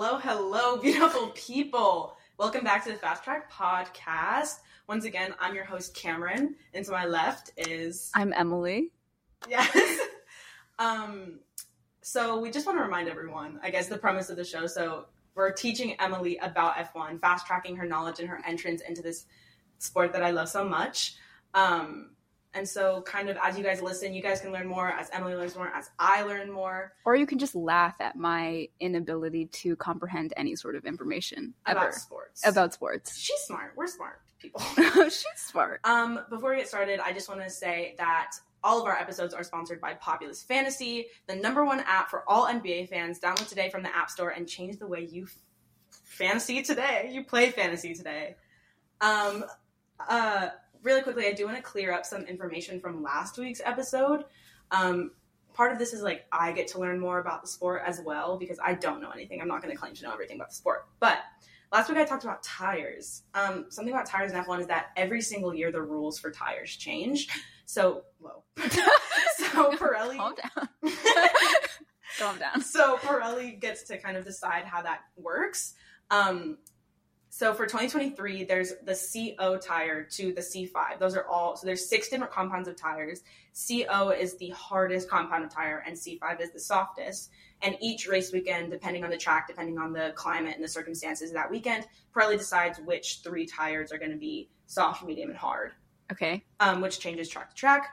Hello, hello, beautiful people. Welcome back to the Fast Track Podcast. Once again, I'm your host, Cameron, and to my left is. I'm Emilie. Yes. um, so we just want to remind everyone, I guess, the premise of the show. So we're teaching Emilie about F1, fast tracking her knowledge and her entrance into this sport that I love so much. Um, and so, kind of as you guys listen, you guys can learn more as Emilie learns more, as I learn more. Or you can just laugh at my inability to comprehend any sort of information about ever. sports. About sports. She's smart. We're smart people. She's smart. Um, before we get started, I just want to say that all of our episodes are sponsored by Populous Fantasy, the number one app for all NBA fans. Download today from the App Store and change the way you f- fantasy today. You play fantasy today. Um, uh, really quickly, I do want to clear up some information from last week's episode. Um, part of this is like I get to learn more about the sport as well because I don't know anything. I'm not going to claim to know everything about the sport. But last week I talked about tires. Um, something about tires in F1 is that every single year the rules for tires change. So, whoa. so Pirelli. Calm down. Calm down. So Pirelli gets to kind of decide how that works. Um, so for 2023, there's the C0 tire to the C5. Those are all, so there's six different compounds of tires. C0 is the hardest compound of tire, and C5 is the softest. And each race weekend, depending on the track, depending on the climate and the circumstances of that weekend, Pirelli decides which three tires are going to be soft, medium, and hard, Okay. um, which changes track to track.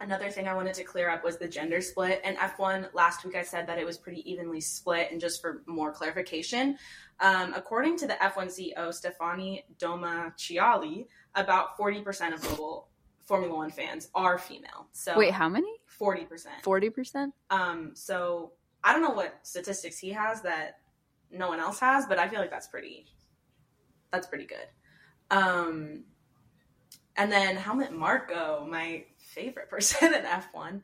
Another thing I wanted to clear up was the gender split in F1. Last week I said that it was pretty evenly split, and just for more clarification, um, according to the F1 CEO Stefano Domenicali, about 40% of global Formula One fans are female. So Wait, how many? 40%. 40%? Um, so I don't know what statistics he has that no one else has, but I feel like that's pretty that's pretty good. Um, and then Helmut Marko, my favorite person in F1,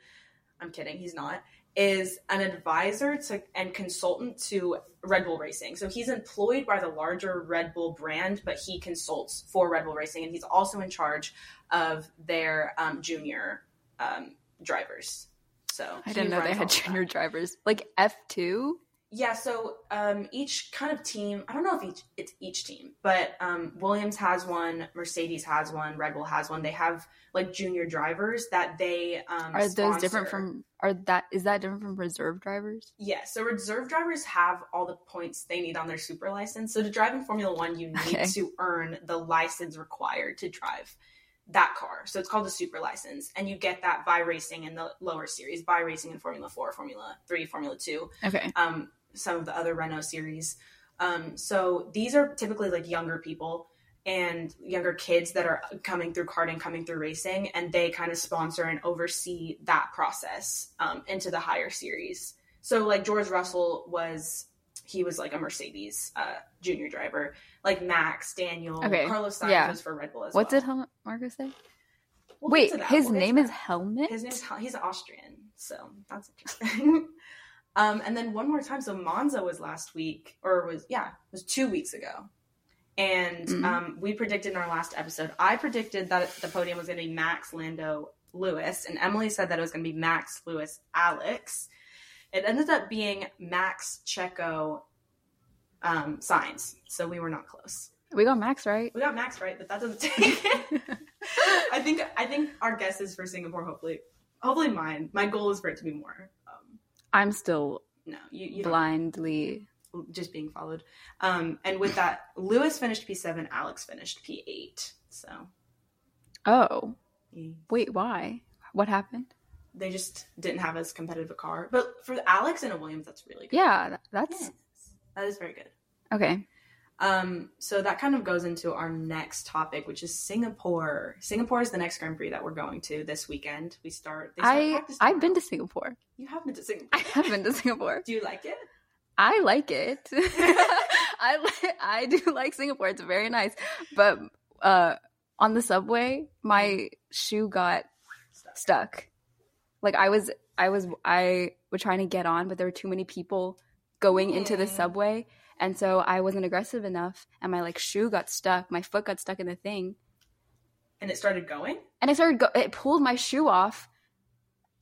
I'm kidding, he's not, is an advisor to and consultant to Red Bull Racing. So he's employed by the larger Red Bull brand, but he consults for Red Bull Racing, and he's also in charge of their um, junior um, drivers. So I didn't know they had of that. junior drivers. Like F2? Yeah, so um, each kind of team, I don't know if each it's each team, but um, Williams has one, Mercedes has one, Red Bull has one. They have like junior drivers that they um, Are those different from are that is that different from reserve drivers? Yeah, so reserve drivers have all the points they need on their super license. So to drive in Formula One, you need Okay. to earn the license required to drive that car. So it's called a super license, and you get that by racing in the lower series, by racing in Formula Four, Formula Three, Formula Two. Okay. um, some of the other Renault series. Um, so these are typically like younger people and younger kids that are coming through karting, coming through racing, and they kind of sponsor and oversee that process um, into the higher series. So like George Russell was, he was like a Mercedes uh, junior driver. Like Max, Daniel, Okay, Carlos Sainz yeah. was for Red Bull as What well. did Helmut Marko say? We'll Wait, his We'll name is. Helmet? His name's Hel- he's Austrian, so that's interesting. um, and then one more time, so Monza was last week, or was yeah, it was two weeks ago, and Mhm. um, we predicted in our last episode. I predicted that the podium was going to be Max, Lando, Lewis, and Emilie said that it was going to be Max, Lewis, Alex. It ended up being Max, Checo, um, Sainz. So we were not close. We got Max right. We got Max right, but that doesn't take it. I think I think our guess is for Singapore. Hopefully, hopefully mine. My goal is for it to be more. I'm still no, you, you blindly just being followed. Um, and with that, Lewis finished P seven. Alex finished P eight. So Oh. Wait, why? What happened? they just didn't have as competitive a car. But for Alex and a Williams, that's really good. Yeah, that's Yes, that is very good. okay. Um, so that kind of goes into our next topic, which is Singapore. Singapore is the next Grand Prix that we're going to this weekend. We start. Start I I've been to Singapore. You have been to Singapore. I have been to Singapore. Do you like it? I like it. I li- I do like Singapore. It's very nice. But uh on the subway, my shoe got stuck. Like I was I was I was trying to get on, but there were too many people going into the subway. And so I wasn't aggressive enough and my like shoe got stuck. My foot got stuck in the thing. And it started going. And I started go it pulled my shoe off.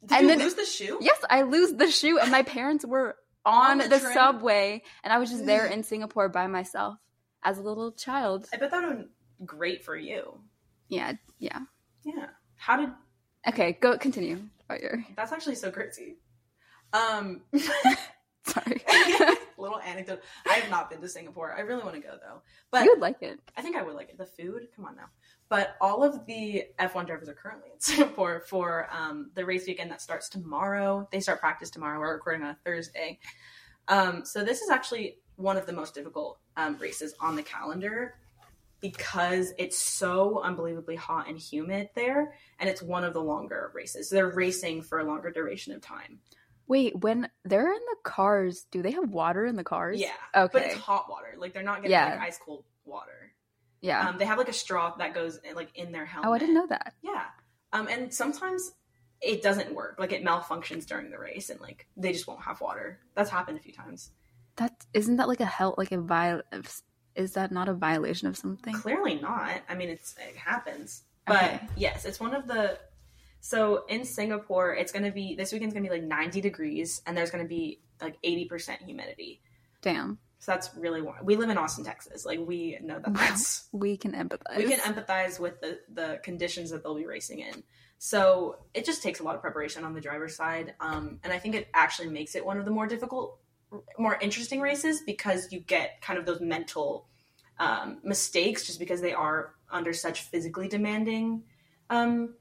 Did And you then- lose the shoe? Yes, I lose the shoe and my parents were on, On the the, subway, and I was just there in Singapore by myself as a little child. I bet that would be great for you. Yeah, yeah. Yeah. How did Okay, go continue about your. that's actually so crazy. Um Sorry, little anecdote. I have not been to Singapore. I really want to go though. But you would like it. I think I would like it. The food, come on now. But all of the F1 drivers are currently in Singapore for um, the race weekend that starts tomorrow. They start practice tomorrow. We're recording on a Thursday. Um, so this is actually one of the most difficult um, races on the calendar because it's so unbelievably hot and humid there, and it's one of the longer races. So they're racing for a longer duration of time. Wait, when they're in the cars, do they have water in the cars? Yeah, Okay. but it's hot water. Like they're not getting Yeah. like ice cold water. yeah. Um, they have like a straw that goes like in their helmet. oh, I didn't know that. Yeah. Um, and sometimes it doesn't work. Like it malfunctions during the race, and like they just won't have water. That's happened a few times. That isn't that like a hell like a viol. Is that not a violation of something? Clearly not. I mean, it's it happens. But Okay. yes, it's one of the. So in Singapore, it's going to be this weekend's going to be like 90 degrees, and there's going to be like 80% humidity. Damn, So that's really warm. We live in Austin, Texas. Like we know that that's we can empathize. we can empathize with the the conditions that they'll be racing in. So it just takes a lot of preparation on the driver's side, um, and I think it actually makes it one of the more difficult, more interesting races because you get kind of those mental um, mistakes just because they are under such physically demanding, um,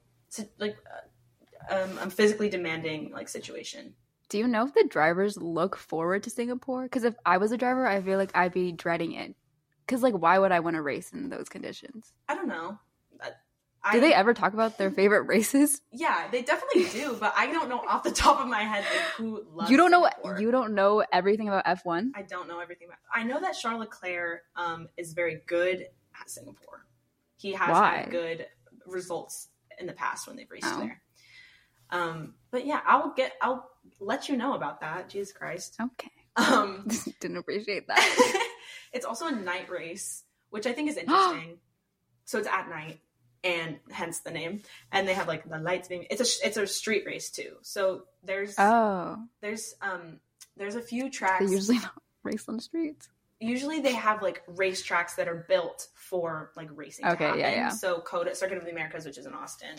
like uh, um, a physically demanding like situation. Do you know if the drivers look forward to Singapore? Because if I was a driver, I feel like I'd be dreading it. Because like, why would I want to race in those conditions? I don't know. I- Do they ever talk about their favorite races? Yeah, they definitely do, but I don't know off the top of my head like, who loves. you don't know. Singapore. You don't know everything about F one. I don't know everything about. I know that Charles Leclerc um, is very good at Singapore. He has Why? had good results in the past when they've raced Oh. there. Um, but yeah, I'll get. I'll let you know about that. Jesus Christ. Okay, Um, didn't appreciate that. it's also a night race, which I think is interesting. so it's at night, and hence the name. And they have like the lights being. It's a it's a street race too. So there's Oh, there's um there's a few they tracks. usually not race on the streets. Usually they have like racetracks that are built for like racing. to Okay, yeah, yeah. So COTA Circuit of the Americas, which is in Austin,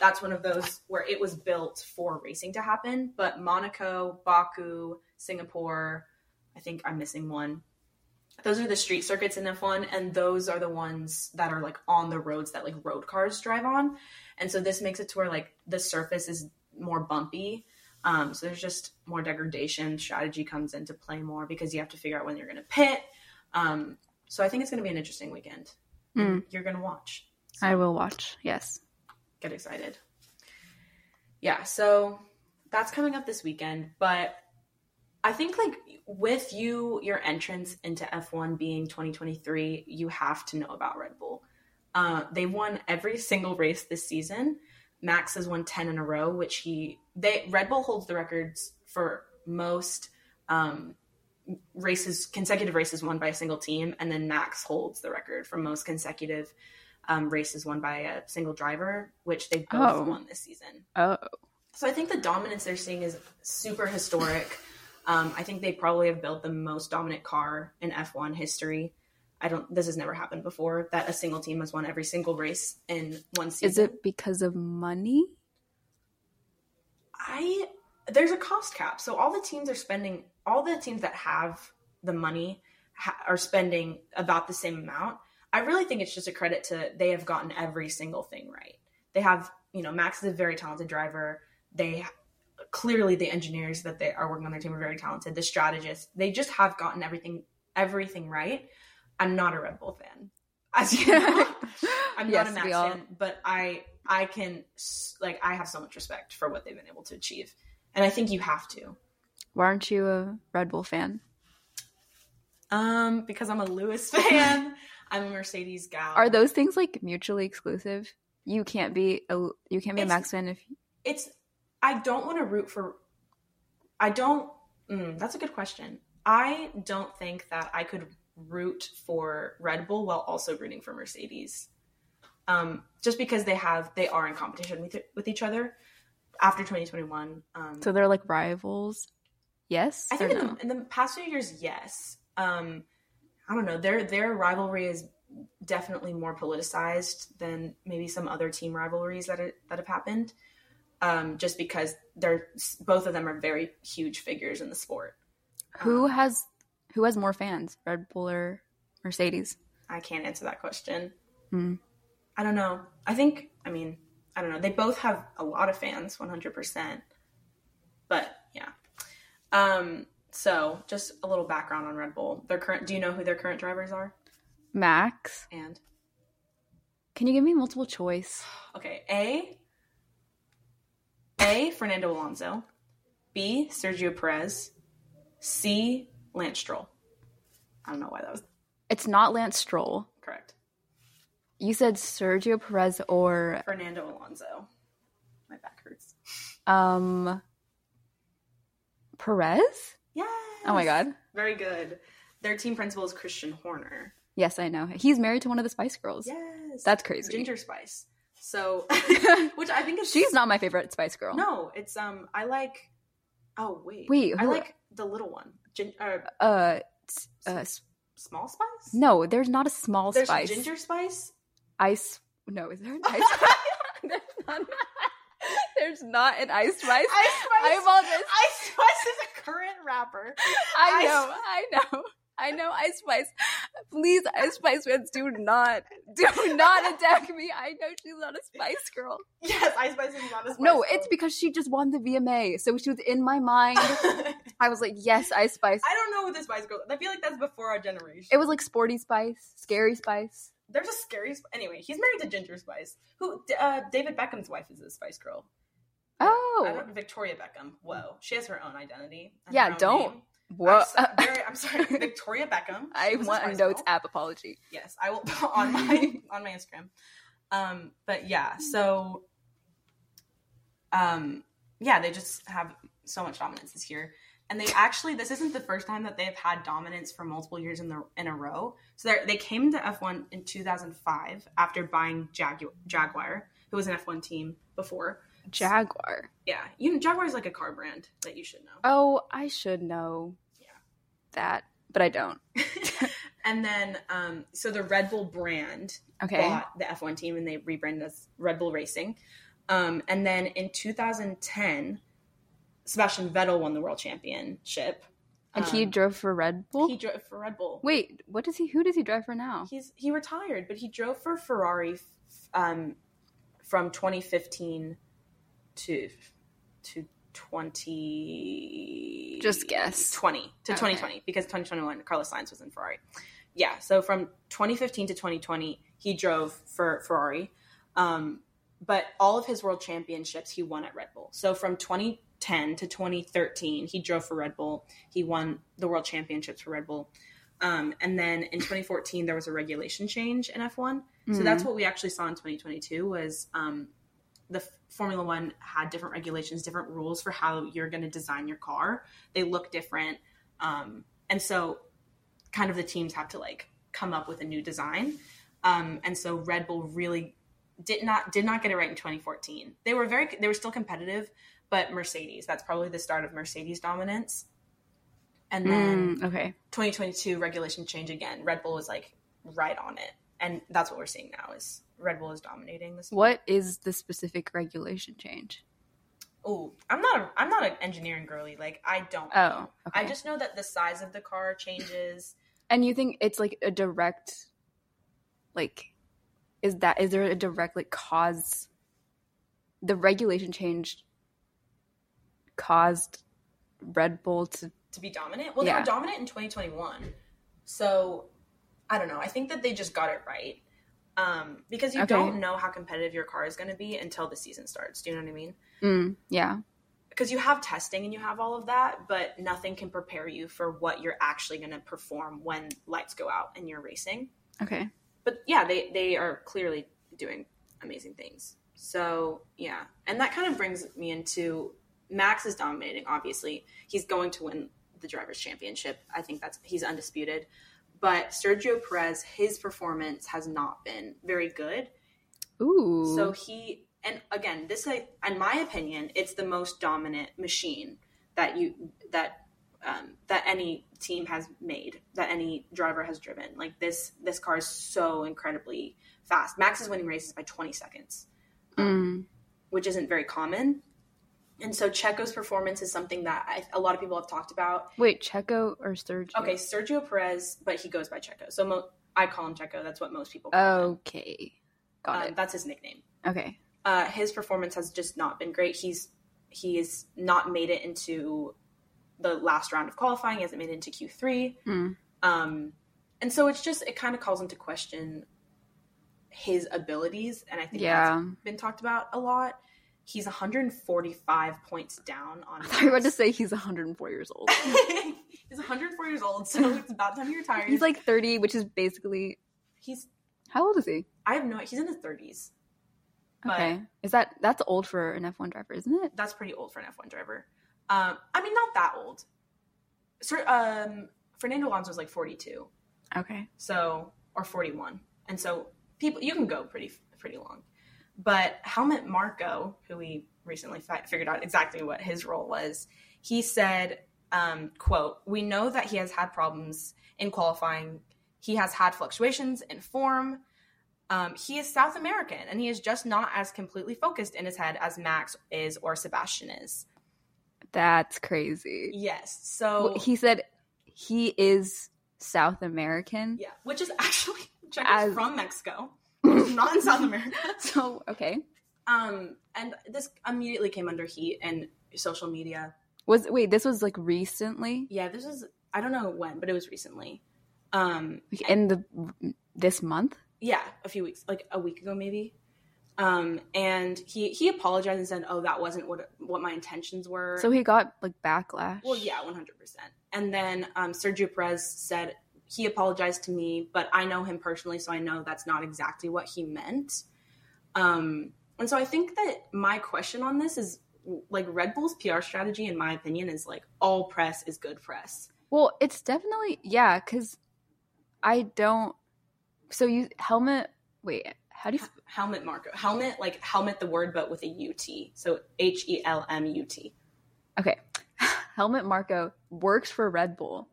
that's one of those where it was built for racing to happen. But Monaco, Baku, Singapore, I think I'm missing one. Those are the street circuits in F1, and those are the ones that are like on the roads that like road cars drive on. And so this makes it to where like the surface is more bumpy. Um, so there's just more degradation. Strategy comes into play more because you have to figure out when you're going to pit. Um, so I think it's going to be an interesting weekend. Mm. You're going to watch. I will watch. Yes. Get excited. Yeah, so that's coming up this weekend. But I think like with you, your entrance into F1 being 2023, you have to know about Red Bull. Uh, they won every single race this season. Max has won 10 in a row, which he they Red Bull holds the records for most um, races consecutive races won by a single team, and then Max holds the record for most consecutive um, races won by a single driver, which they both Oh. won this season. Oh, So I think the dominance they're seeing is super historic. Um, I think they probably have built the most dominant car in F1 history. I don't. This has never happened before that a single team has won every single race in one season. is it because of money? I there's a cost cap, so all the teams are spending. All the teams that have the money ha- are spending about the same amount. I really think it's just a credit to they have gotten every single thing right. They have, you know, Max is a very talented driver. They clearly the engineers that they are working on their team are very talented. The strategists, they just have gotten everything everything right. I'm not a Red Bull fan, as you know. I'm Yes, not a Max all- fan, but I I can like I have so much respect for what they've been able to achieve, and I think you have to. Why aren't you a Red Bull fan? Um, because I'm a Lewis fan, I'm a Mercedes gal. Are those things like mutually exclusive? You can't be a you can't be a Max fan if It's I don't want to root for. I don't. Mm, that's a good question. I don't think that I could root for Red Bull while also rooting for Mercedes. Um, just because they have they are in competition with with each other after 2021. Um, so they're like rivals. Yes. I think in, no? the, in the past few years, yes. Um, I don't know. Their their rivalry is definitely more politicized than maybe some other team rivalries that are, that have happened. Um, just because they're both of them are very huge figures in the sport. Who Um, has who has more fans, Red Bull or Mercedes? I can't answer that question. Hmm. I don't know. I think. I mean, I don't know. They both have a lot of fans, one hundred percent. But yeah. Um. So, just a little background on Red Bull. Their current. Do you know who their current drivers are? Max. And Can you give me multiple choice? okay, A. A. Fernando Alonso. B. Sergio Perez. C. Lance Stroll. I don't know why that was It's not Lance Stroll. correct. You said Sergio Perez or Fernando Alonso. My back hurts. um Perez? Yes. Oh my god. Very good. Their team principal is Christian Horner. Yes, I know. He's married to one of the Spice Girls. Yes. That's crazy. Ginger Spice. So, which I think is She's not my favorite Spice Girl. No, it's um. I like. Oh wait. Wait, I like the little one. Gin, uh, Uh, uh small spice. no, there's not a small spice. There's spice. ginger spice. Ice. No, is there an ice? there's, not, there's not an ice spice. Ice Spice. I apologize. Ice Spice is a current rapper. I know. I know. I know Ice Spice. Please, Ice Spice fans, do not, do not attack me. I know she's not a Spice Girl. Yes, Ice Spice is not a spice. No, girl. it's because she just won the VMA, so she was in my mind. I was like, yes, Ice Spice. I don't know who the Spice Girl. I feel like that's before our generation. It was like Sporty Spice, Scary Spice. There's a scary. Sp- anyway, he's married to Ginger Spice, who uh, David Beckham's wife is a Spice Girl. I Oh, don't, Victoria Beckham. Whoa, she has her own identity. Yeah, don't. name. Whoa! I'm, so, very, I'm sorry, Victoria Beckham. I want a notes app apology. Yes, I will on my on my Instagram. Um, but yeah, so um, yeah, they just have so much dominance this year, and they actually this isn't the first time that they've had dominance for multiple years in the in a row. So they they came to F1 in 2005 after buying Jagu- Jaguar, who was an F1 team before. Jaguar. Yeah, you know, Jaguar is like a car brand that you should know. Oh, I should know. That, but I don't. and then, um, so the Red Bull brand Okay. bought the F1 team and they rebranded as Red Bull Racing. Um, and then in 2010, Sebastian Vettel won the world championship. And he Um, drove for Red Bull. he drove for Red Bull. Wait, what does he? Who does he drive for now? He's he retired, but he drove for Ferrari f- um, from 2015 to to 20 Just guess. 20 to Okay. 2020 because 2021 Carlos Sainz was in Ferrari. Yeah, so from 2015 to 2020 he drove for Ferrari. Um, but all of his world championships he won at Red Bull. So from 2010 to 2013 he drove for Red Bull. He won the world championships for Red Bull. Um, and then in 2014 there was a regulation change in F1. So Mhm. that's what we actually saw in 2022 was um, the Formula One had different regulations, different rules for how you're going to design your car. They look different, um, and so kind of the teams have to like come up with a new design. Um, and so Red Bull really did not did not get it right in 2014. They were very they were still competitive, but Mercedes that's probably the start of Mercedes dominance. And then Mm, okay. 2022 regulation change again. Red Bull was like right on it, and that's what we're seeing now is Red Bull is dominating this. What is the specific regulation change? Oh, I'm not a I'm not an engineering girly. Like I don't. Oh, know. okay. I just know that the size of the car changes. And you think it's like a direct, like, is that is there a direct like cause? The regulation change caused Red Bull to to be dominant. Well, they were dominant in 2021. So I don't know. I think that they just got it right. Um, because you Okay. don't know how competitive your car is going to be until the season starts. Do you know what I mean? Mm, yeah. Because you have testing and you have all of that, but nothing can prepare you for what you're actually going to perform when lights go out and you're racing. Okay. But yeah, they they are clearly doing amazing things. So yeah, and that kind of brings me into Max is dominating. Obviously, he's going to win the drivers' championship. I think that's he's undisputed. But Sergio Perez, his performance has not been very good. Ooh. So he and again, this I, in my opinion, it's the most dominant machine that you that um, that any team has made, that any driver has driven. Like this, this car is so incredibly fast. Max is winning races by 20 seconds, Mm. which isn't very common. And so Checo's performance is something that I, a lot of people have talked about. Wait, Checo or Sergio? Okay, Sergio Perez, but he goes by Checo. So mo- I call him Checo. That's what most people call him. Okay. Got Um, it. That's his nickname. Okay. uh, his performance has just not been great. He's he's not made it into the last round of qualifying. He hasn't made it into Q three, Mm. um, and so it's just it kind of calls into question his abilities, and I think Yeah. that's been talked about a lot. He's 145 points down on. I thought you were about to say he's 104 years old. he's 104 years old, so it's about time he retires. He's like 30, which is basically he's. how old is he? I have no. He's in his 30s. But- Okay. Is that that's old for an F1 driver, isn't it? that's pretty old for an F1 driver. Um, I mean, not that old. Sir, um, Fernando Alonso was like 42, Okay. so or 41, and so people you can go pretty pretty long. But Helmut Marko, who we recently fi- figured out exactly what his role was, he said, um, "quote We know that he has had problems in qualifying. He has had fluctuations in form." Um, he is South American and he is just not as completely focused in his head as Max is or Sebastian is. That's crazy. Yes. So He said he is South American. yeah, which is actually As- from Mexico, not in South America. So, okay. Um, and this immediately came under heat and social media. Was wait, this was like recently Yeah, this is I don't know when, but it was recently. Um, in the this month? yeah, a few weeks, like a week ago maybe. Um, and he he apologized and said, "Oh, that wasn't what what my intentions were." So he got like backlash. Well, yeah, one hundred percent. And then um, Sergio Perez said he apologized to me, but I know him personally, so I know that's not exactly what he meant. Um, and so I think that my question on this is like Red Bull's PR strategy, in my opinion, is like all press is good press. Well, it's definitely yeah, because I don't. So you helmet. Wait, how do you? Helmet Marko, helmet like helmet the word, but with a U T. So H E L M U T. Okay, helmet Marko works for Red Bull.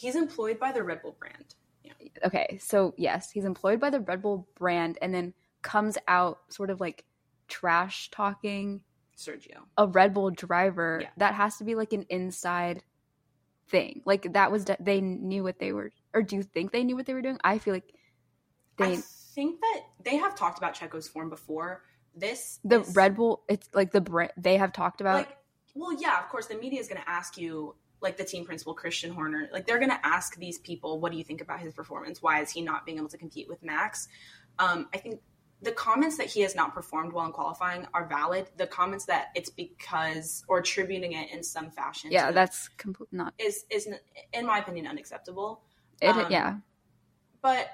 He's employed by the Red Bull brand. Yeah. Okay, so yes, he's employed by the Red Bull brand, and then comes out sort of like trash talking Sergio. a Red Bull driver. Yeah. That has to be like an inside thing. Like that was de- they knew what they were, or do you think they knew what they were doing? I feel like they I think that they have talked about Checo's form before. This the is- Red Bull. It's like the brand they have talked about. like well yeah of course the media is going to ask you like the team principal christian horner like they're going to ask these people what do you think about his performance why is he not being able to compete with max um, i think the comments that he has not performed well in qualifying are valid the comments that it's because or attributing it in some fashion yeah, that's complete not. is is in my opinion unacceptable It, um, yeah, but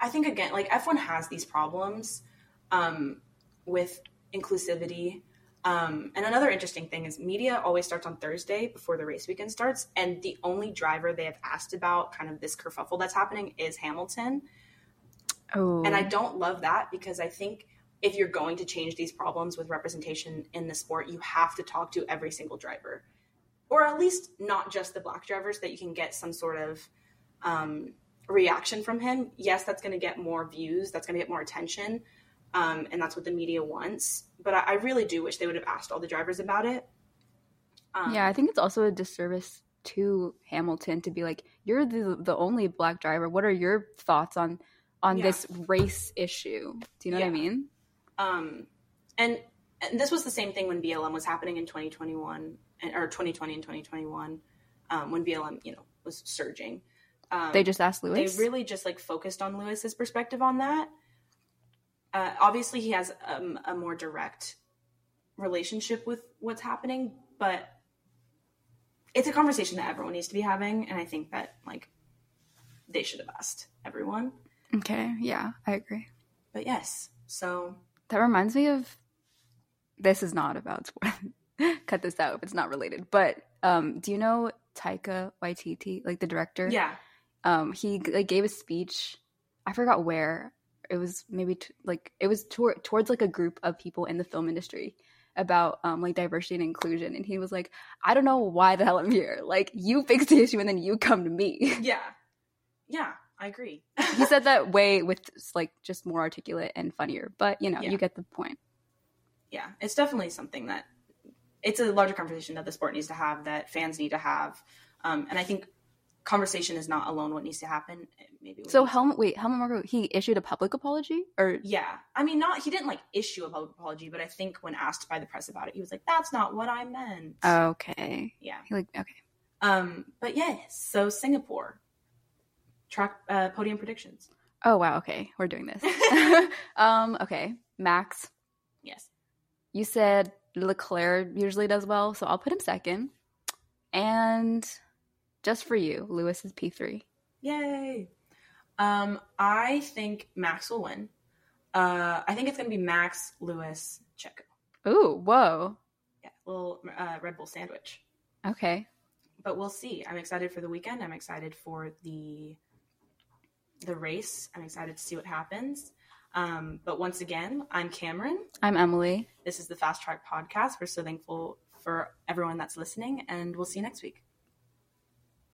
I think again, like F1 has these problems um, with inclusivity. Um, and another interesting thing is media always starts on Thursday before the race weekend starts, and the only driver they have asked about kind of this kerfuffle that's happening is Hamilton. oh, And I don't love that because I think if you're going to change these problems with representation in the sport, you have to talk to every single driver, or at least not just the black drivers, that you can get some sort of um, reaction from him. Yes, that's going to get more views, that's going to get more attention, um, and that's what the media wants. But I, I really do wish they would have asked all the drivers about it. Um, yeah, I think it's also a disservice to Hamilton to be like, you're the the only black driver. What are your thoughts on on Yeah. this race issue? Do you know what I mean? Um, and, and this was the same thing when BLM was happening in 2021 and, or 2020 and 2021 um, when BLM, you know, was surging. Um, They just asked Lewis. they really just like focused on Lewis's perspective on that. Uh, obviously, he has um, a more direct relationship with what's happening, but it's a conversation that everyone needs to be having, and I think that like they should have asked everyone. okay, yeah, I agree. But yes, so That reminds me of. This is not about sport. Cut this out if it's not related. But um, do you know Taika Waititi, like the director? yeah, um he like gave a speech i forgot where it was maybe t- like it was tor- towards like a group of people in the film industry about um, like diversity and inclusion, and he was like, "I don't know why the hell I'm here. Like, you fix the issue, and then you come to me." Yeah. Yeah, I agree. he said that way with like just more articulate and funnier, but you know, Yeah. you get the point. yeah, it's definitely something that it's a larger conversation that the sport needs to have, that fans need to have, um, and I think conversation is not alone what needs to happen. Maybe So Helmut, wait, Helmut Marko, he issued a public apology, or yeah, I mean, not he didn't like issue a public apology, but I think when asked by the press about it, he was like, "That's not what I meant." okay, yeah, he like okay. um, but yes, so Singapore track uh, podium predictions. Oh wow, okay, we're doing this. um, okay, Max, yes, you said Leclerc usually does well, so I'll put him second. And just for you, Lewis is P three. yay. Um, I think Max will win. Uh, I think it's going to be Max, Lewis, Checo. Ooh, whoa. Yeah, little uh, Red Bull sandwich. Okay. But we'll see. I'm excited for the weekend. I'm excited for the the race. I'm excited to see what happens. Um, but once again, I'm Cameron. I'm Emilie. This is the Fast Track Podcast. We're so thankful for everyone that's listening, and we'll see you next week.